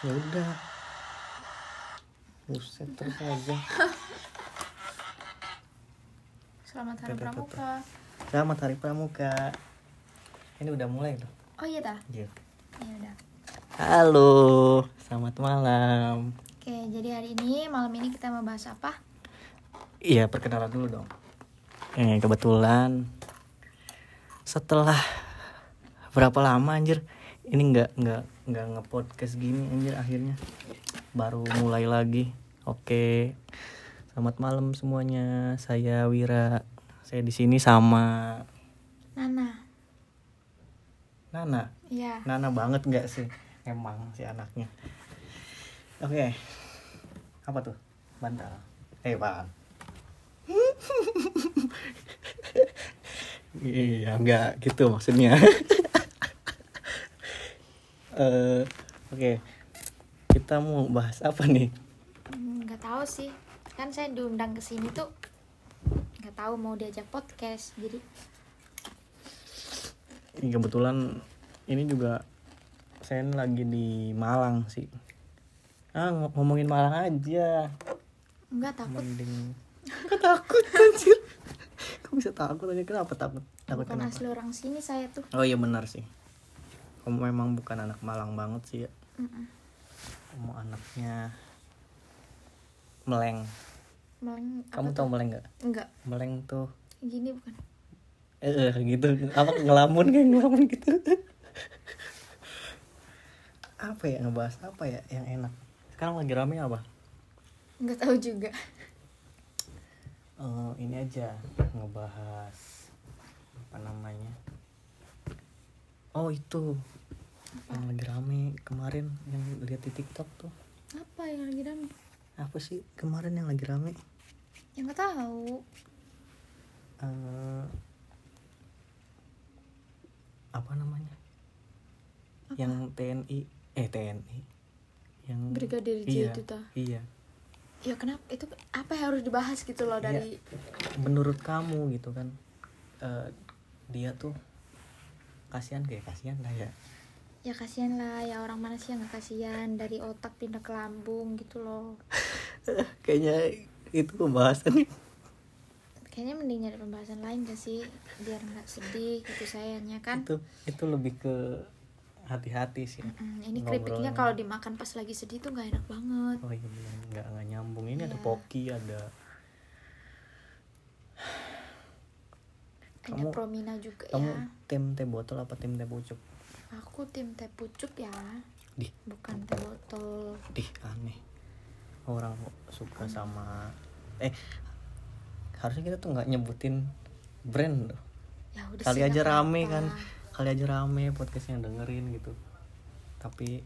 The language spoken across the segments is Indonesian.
ya udah buset terus aja Selamat Hari Pramuka. selamat hari pramuka ini udah mulai tuh Oh iya dah. Iya. Ya udah. halo selamat malam Oke, jadi hari ini malam ini kita mau bahas apa? iya perkenalan dulu dong eh kebetulan setelah berapa lama anjir ini nggak nggak nggak ngepodcast gini anjir akhirnya. Baru mulai lagi. Oke. Selamat malam semuanya. Saya Wira. Saya di sini sama Nana. Nana? Iya. Nana banget nggak sih? Emang si anaknya. Oke. Apa tuh? Bantal. Eh ban. Iya nggak gitu maksudnya Eh, oke. Kita mau bahas apa nih? Hmm, Nggak tahu sih. Kan saya diundang ke sini tuh nggak tahu mau diajak podcast. Jadi Ini kebetulan ini juga saya lagi di Malang sih. Ah ng- ngomongin Malang aja. Nggak takut. mending. Kok takut anjir? Kok bisa takut aja? Kenapa takut? Takut Bukan kenapa? asli orang sini saya tuh. oh iya benar sih kamu memang bukan anak Malang banget sih ya Mm-mm. kamu anaknya Meleng Malang kamu tahu tuh? Meleng nggak Enggak. Meleng tuh Gini bukan. eh eh, gitu apa ngelamun kayak ngelamun gitu apa ya ngebahas apa ya yang enak sekarang lagi rame apa Nggak tahu juga. Eh, ini aja ngebahas apa namanya oh itu yang lagi rame kemarin yang lihat di TikTok tuh Apa yang lagi rame? apa sih kemarin yang lagi rame Yang nggak tahu. Eh, apa namanya Apa? yang TNI eh TNI yang Brigadir J iya, itu tah. iya Ya kenapa? Itu apa yang harus dibahas gitu loh Iya. dari menurut kamu gitu kan eh, dia tuh kasihan kayak kasihan lah ya. Ya kasihan lah ya orang mana sih yang nggak kasihan? Dari otak pindah ke lambung gitu loh. Kayaknya itu pembahasan kayaknya mending nyari pembahasan lain gak sih? Biar nggak sedih gitu sayangnya kan? Itu itu lebih ke hati-hati sih. Mm, ini Ngobrolnya. keripiknya kalau dimakan pas lagi sedih tuh nggak enak banget. Oh iya nggak nggak nyambung. Ini ada Iya. poki ada ada Kamu- promina juga kamu ya tim teh botol apa tim teh pucuk? Aku tim teh pucuk ya. Di bukan teh botol. Dih aneh. Orang suka sama eh harusnya kita tuh nggak nyebutin brand loh. Ya udah kali aja rame kan. Kali aja rame podcastnya dengerin gitu. Tapi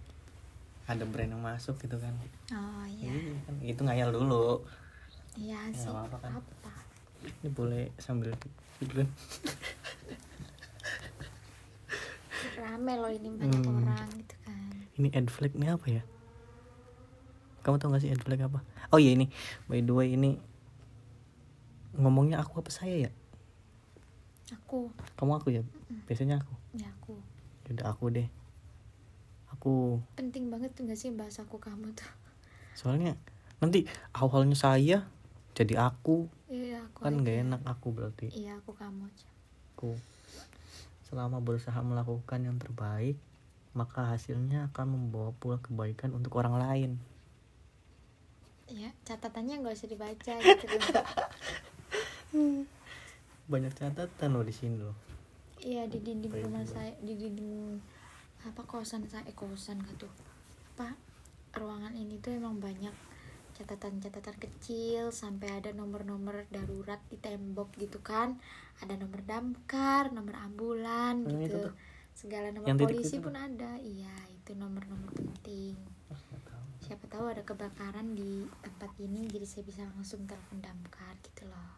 ada brand yang masuk gitu kan. Oh iya. Iya kan. Itu ngayal dulu. Iya Ya, sih apa-apa kan. apa ini boleh sambil gitu kan rame loh ini banyak Hmm. orang gitu kan. Ini ad flag ini apa ya? Kamu tau gak sih ad flag apa? Oh iya ini. By the way ini ngomongnya aku apa saya ya? Aku. Kamu aku ya? Biasanya aku. Ya aku. Udah aku deh. Aku penting banget tuh gak sih bahasa aku kamu tuh? Soalnya nanti awalnya saya jadi aku kan aja. gak enak aku berarti. Iya aku kamu aja. Aku selama berusaha melakukan yang terbaik maka hasilnya akan membawa pula kebaikan untuk orang lain. Ya catatannya nggak usah dibaca gitu banyak catatan loh di sini loh. Iya di dinding Baik rumah juga. saya di dinding apa kosan saya eh kosan gak tuh apa ruangan ini tuh emang banyak catatan-catatan kecil sampai ada nomor-nomor darurat di tembok gitu kan. Ada nomor damkar nomor ambulan Hmm, itu gitu segala nomor Yang polisi pun ada. Iya itu nomor-nomor penting. Ah, siapa tahu ada kebakaran di tempat ini jadi saya bisa langsung telepon damkar gitu loh.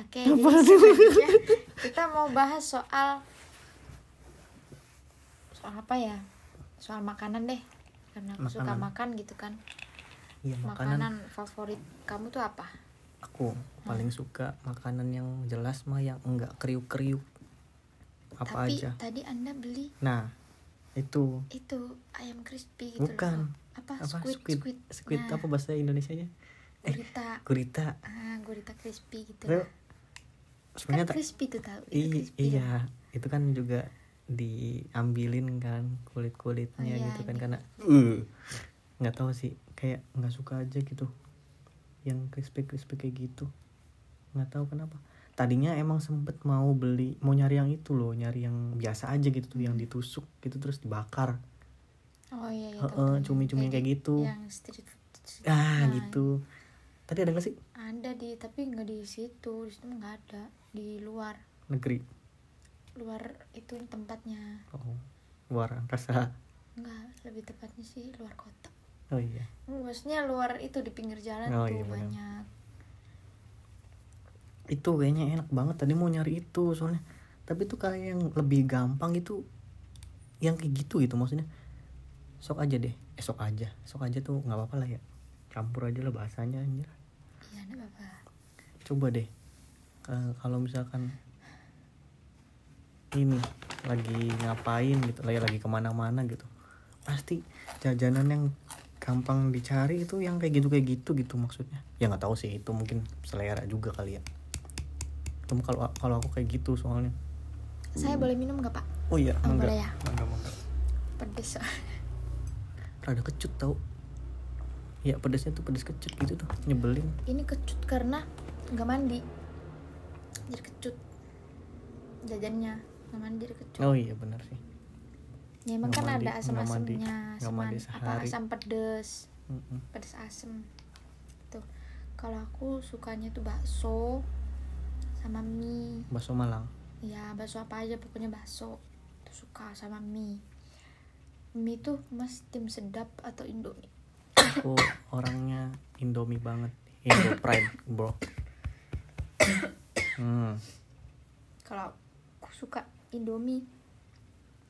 Oke jadi kita mau bahas soal soal apa ya? Soal makanan deh karena aku suka Makanan. makan gitu kan. Iya makanan, makanan favorit kamu tuh apa? Aku paling suka makanan yang jelas mah yang enggak kriuk kriuk apa tapi aja. tadi anda beli nah itu. itu ayam crispy gitu bukan. Loh. apa, apa? Squid squid. squid, squid. Nah, apa bahasa Indonesia nya gurita. gurita. Ah gurita crispy gitu kan sebenarnya tak- crispy tuh itu crispy iya. lah. itu kan juga diambilin kan kulit kulitnya Oh, iya, gitu kan iya. karena uh, nggak tahu sih kayak nggak suka aja gitu yang crispy crispy kayak gitu. Nggak tahu kenapa. Tadinya emang sempet mau beli mau nyari yang itu loh nyari yang biasa aja gitu tuh yang ditusuk gitu terus dibakar. Oh iya iya tahu. cumi-cumi yang kayak gitu. yang street food street ah Nah, gitu. Tadi ada nggak sih? Ada di tapi nggak di situ di situ nggak ada di luar. Negeri luar itu tempatnya. Oh luar angkasa. Enggak lebih tepatnya sih luar kota. Oh iya. Maksudnya luar itu di pinggir jalan Oh, tuh iya, banyak. Itu kayaknya enak banget tadi mau nyari itu soalnya. Tapi itu kayak yang lebih gampang itu yang kayak gitu gitu maksudnya. Sok aja deh eh sok aja. Sok aja tuh nggak apa-apa lah ya. Campur aja lah bahasanya anjir. Iya enggak apa coba deh eh, kalau misalkan ini lagi ngapain gitu lagi lagi ke mana-mana gitu. Pasti jajanan yang gampang dicari itu yang kayak gitu kayak gitu gitu maksudnya. Ya nggak tahu sih itu mungkin selera juga kali ya. Itu kalau kalau aku kayak gitu soalnya. Saya boleh minum nggak pak? Oh iya Oh, enggak boleh ya? enggak enggak pedes. Rada kecut tau. Ya pedasnya tuh pedas kecut gitu tuh nyebelin. Ini kecut karena nggak mandi. Jadi kecut jajannya mandi jadi kecut. Oh iya benar sih. Ya emang kan ada asam nggak mandi, asamnya nggak mandi apa asam pedes. Mm-mm. pedes asem. Tuh. Kalau aku sukanya tuh bakso sama mie. Bakso Malang? Ya bakso apa aja pokoknya bakso tuh suka sama mie. Mie tuh mas tim sedap atau indomie? Aku orangnya Indomie banget. Indo Pride bro. Hmm, kalau aku suka indomie.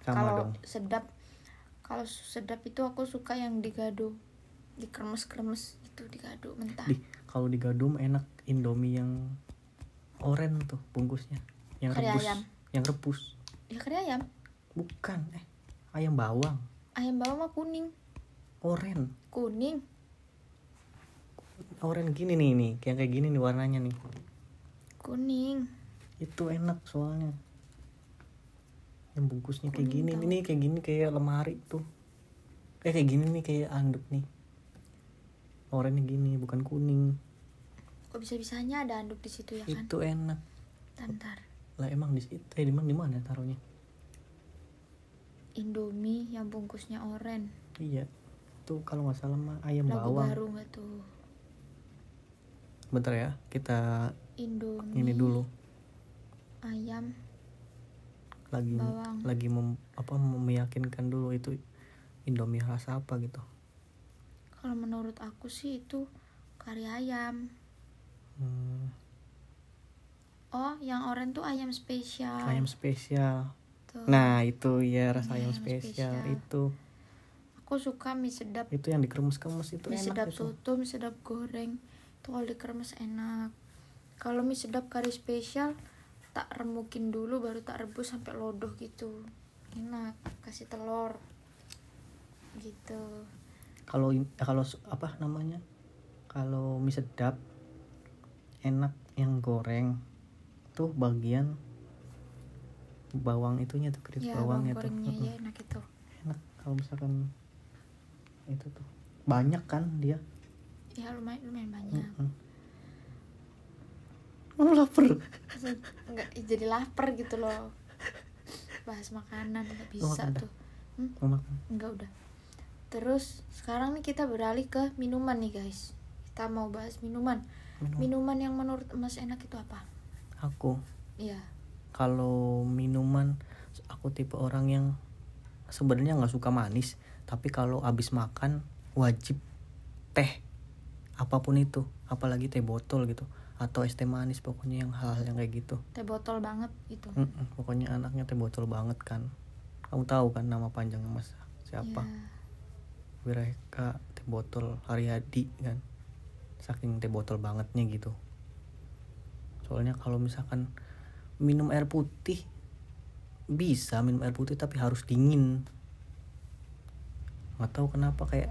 Sama kalau dong. sedap kalau sedap itu aku suka yang digado dikremes-kremes itu digado mentah. Di kalau di Gadum enak Indomie yang oren tuh bungkusnya yang Kari rebus ayam. yang rebus. Ya kari ayam. Bukan eh ayam bawang. Ayam bawang mah kuning. Oren. Kuning. Oren gini nih nih kayak kayak gini nih warnanya nih. Kuning. Itu enak soalnya yang bungkusnya kayak gini tau. ini kayak gini kayak lemari tuh. Eh kayak gini nih kayak anduk nih. Orennya gini bukan kuning. Kok bisa bisanya ada anduk di situ ya kan? Itu enak. Tantar lah emang di situ eh di mana di mana taruhnya? Indomie yang bungkusnya oren. Iya. Tuh kalau nggak salah mah ayam lagu bawang. baru nggak tuh? Bentar ya kita indomie. ini dulu. Ayam lagi Bawang. lagi mem, apa meyakinkan dulu itu Indomie rasa apa gitu. Kalau menurut aku sih itu kari ayam. Hmm, oh yang oren tuh ayam spesial. Ayam spesial. Tuh. nah itu ya rasa Ini ayam ayam spesial. spesial. itu. Aku suka mie sedap. Itu yang dikeremes-keremes itu mie enak sedap itu. soto mie sedap goreng. Itu kalau dikeremes enak. Kalau mie sedap kari spesial tak remukin dulu baru tak rebus sampai lodoh gitu. Enak kasih telur. Gitu. Kalau eh, kalau apa namanya? Kalau mie sedap enak yang goreng tuh bagian bawang itunya tuh kris ya bawangnya bawang tuh ya enak itu. Enak kalau misalkan itu tuh. Banyak kan dia? Ya lumayan lumayan banyak. Mm-mm. Oh, lapar nggak jadi lapar gitu loh bahas makanan nggak bisa makan tuh hmm? mau makan Enggak udah. Terus sekarang nih kita beralih ke minuman nih guys. Kita mau bahas minuman. Minum. Minuman yang menurut Mas enak itu apa? aku Iya. kalau minuman aku tipe orang yang sebenarnya nggak suka manis tapi kalau abis makan wajib teh apa pun itu apalagi teh botol gitu atau es teh manis pokoknya yang hal-hal yang kayak gitu. Teh botol banget gitu. Mm-mm, pokoknya anaknya teh botol banget kan. Kamu tahu kan nama panjangnya mas? Siapa? Iya. Wireka teh botol Haryadi kan. Saking teh botol bangetnya gitu. Soalnya kalau misalkan minum air putih bisa minum air putih tapi harus dingin. Nggak tahu kenapa kayak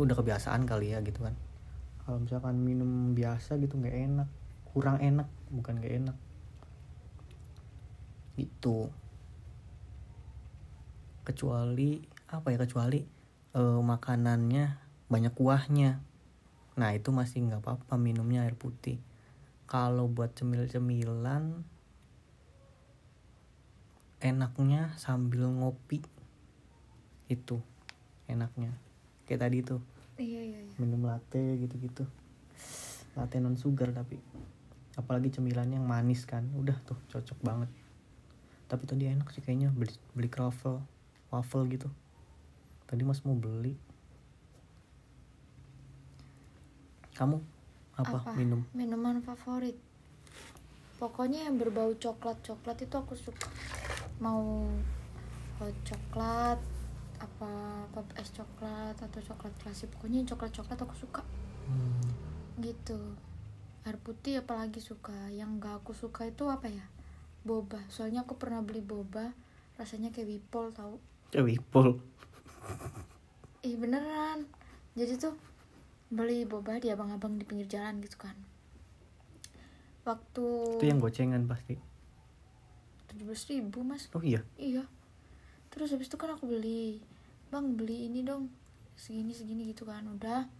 udah kebiasaan kali ya gitu kan. Kalau misalkan minum biasa gitu nggak enak kurang enak bukan nggak enak. Itu kecuali apa ya kecuali eh, makanannya banyak kuahnya. Nah itu masih nggak apa-apa minumnya air putih. Kalau buat cemil-cemilan enaknya sambil ngopi. Itu enaknya. Kayak tadi tuh. Iya iya iya. Minum latte gitu-gitu. Latte non sugar tapi apalagi cemilannya yang manis kan. Udah tuh cocok banget. Tapi tadi enak sih kayaknya beli beli croffle waffle gitu. Tadi mas mau beli. Kamu? Apa, minum? Minuman favorit. Pokoknya yang berbau coklat coklat itu aku suka. Mau hot coklat apa pop es coklat atau coklat klasik. Pokoknya coklat coklat aku suka. Hmm, gitu air putih apalagi suka. Yang gak aku suka itu apa ya? Boba. Soalnya aku pernah beli boba rasanya kayak wipol tau. Ya wipol. Ih beneran. Jadi tuh beli boba di abang-abang di pinggir jalan gitu kan. Waktu itu yang gocengan pasti. tujuh belas ribu mas. Oh iya? Iya. Terus habis itu kan aku beli. Bang beli ini dong. Segini segini gitu kan. Udah.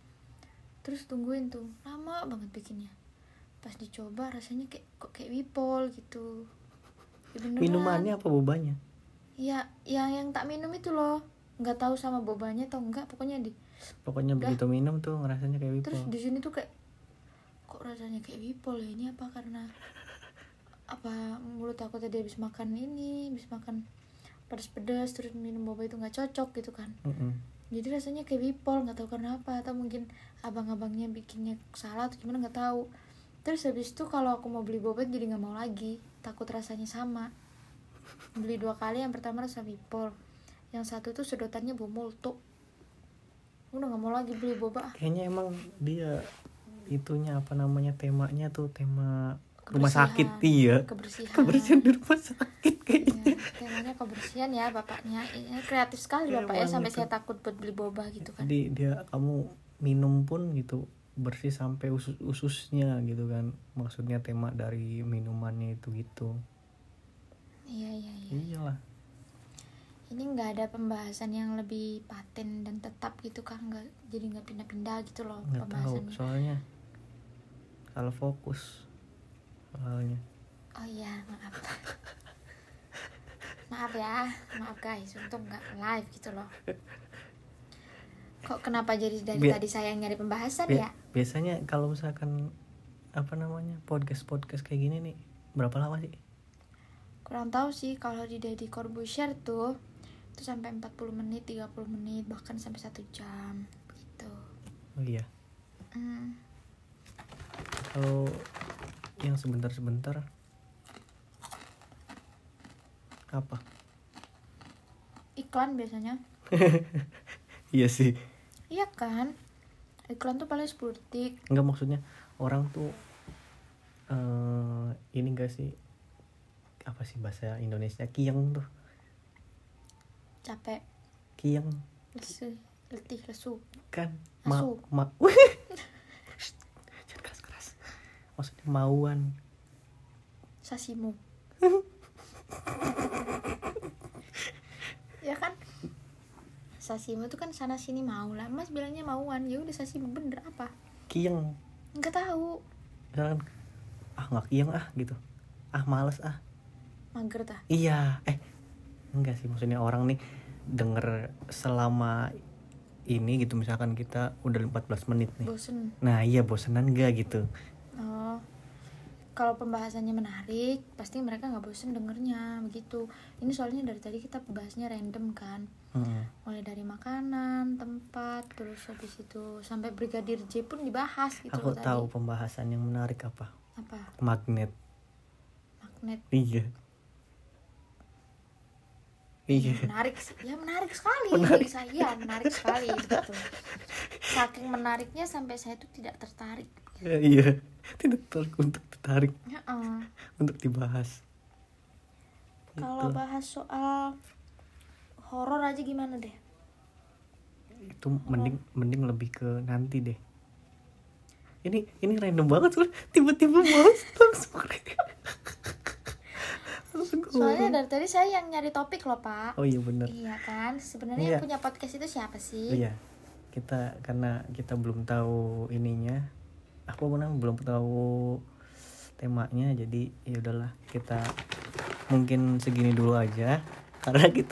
Terus tungguin tuh. Lama banget bikinnya pas dicoba rasanya kayak kok kayak wipol gitu. Ya beneran. minumannya apa bobanya? Ya yang yang tak minum itu loh. Nggak tahu sama bobanya atau enggak pokoknya di pokoknya Udah. begitu minum tuh ngerasanya kayak wipol. Terus di sini tuh kayak kok rasanya kayak wipol ya ini apa? Karena apa mulut aku tadi habis makan ini habis makan pedas-pedas terus minum boba itu nggak cocok gitu kan. Mm-mm. jadi rasanya kayak wipol nggak tahu karena apa atau mungkin abang-abangnya bikinnya salah atau gimana nggak tahu terus habis itu kalau aku mau beli boba jadi nggak mau lagi. Takut rasanya sama. Beli dua kali yang pertama rasa wipol yang satu tuh sedotannya bau multo udah nggak mau lagi beli boba kayaknya emang dia itunya apa namanya temanya tuh tema rumah Kebersihan. sakit. Iya. Kebersihan. Kebersihan di rumah sakit kayaknya. Iya, temanya kebersihan ya bapaknya. Ini kreatif sekali Iya, bapak ya banget sampai tuh. saya takut buat beli boba gitu kan. Jadi dia kamu minum pun gitu bersih sampai usus ususnya gitu kan. Maksudnya tema dari minumannya itu gitu. Iya iya iya. Iyalah. Ini nggak ada pembahasan yang lebih paten dan tetap gitu kan nggak jadi nggak pindah-pindah gitu loh nggak tahu soalnya salah fokus soalnya. Oh iya maaf. Maaf ya maaf guys untung nggak live gitu loh kok kenapa jadi dari Bi- tadi saya yang nyari pembahasan Bi- ya? biasanya kalau misalkan apa namanya podcast podcast kayak gini nih berapa lama sih? Kurang tahu sih kalau di Deddy Corbuzier tuh itu sampai 40 menit 30 menit bahkan sampai satu jam gitu. Oh iya. Hmm. kalau yang sebentar-sebentar apa? Iklan biasanya. Iya sih iya kan? Iklan tuh paling 10 detik. Nggak maksudnya orang tuh eh ini gak sih apa sih bahasa Indonesia? Kieng tuh. Capek. Kieng lesu letih lesu. Kan? Ma Asu. ma Shh, jangan keras keras. Maksudnya mauan. Sasimu ya kan sasimu tuh kan sana sini mau lah. Mas bilangnya mauan. Ya udah sasimu bener apa? Kieng. Nggak tahu. Misalkan ah nggak kieng ah gitu. Ah males ah. Mager tah iya. Eh enggak sih maksudnya orang nih denger selama ini gitu misalkan kita udah 14 menit nih. Bosen. Nah iya bosenan enggak gitu? Oh. Kalau pembahasannya menarik pasti mereka nggak bosen dengernya begitu. Ini soalnya dari tadi kita bahasnya random kan Heeh. mulai dari makanan tempat terus habis itu sampai brigadir J pun dibahas gitu aku loh tahu tadi pembahasan yang menarik apa? Apa? Magnet. Magnet. Iya. Iya. Menarik ya menarik sekali. Menarik. saya menarik sekali gitu. Saking menariknya sampai saya tuh tidak tertarik. Ya, iya. Tidak tertarik untuk tertarik. Ya, eh. untuk dibahas. Kalau Gitu. bahas soal horor aja gimana deh? Itu mending mending lebih ke nanti deh. Ini ini random banget soalnya tiba-tiba males langsung soalnya dari tadi saya yang nyari topik loh pak. Oh iya bener. Iya kan? Sebenarnya Iya. yang punya podcast itu siapa sih? Iya. Kita karena kita belum tahu ininya. Apa namanya belum tahu temanya jadi ya udahlah kita mungkin segini dulu aja. Karena kita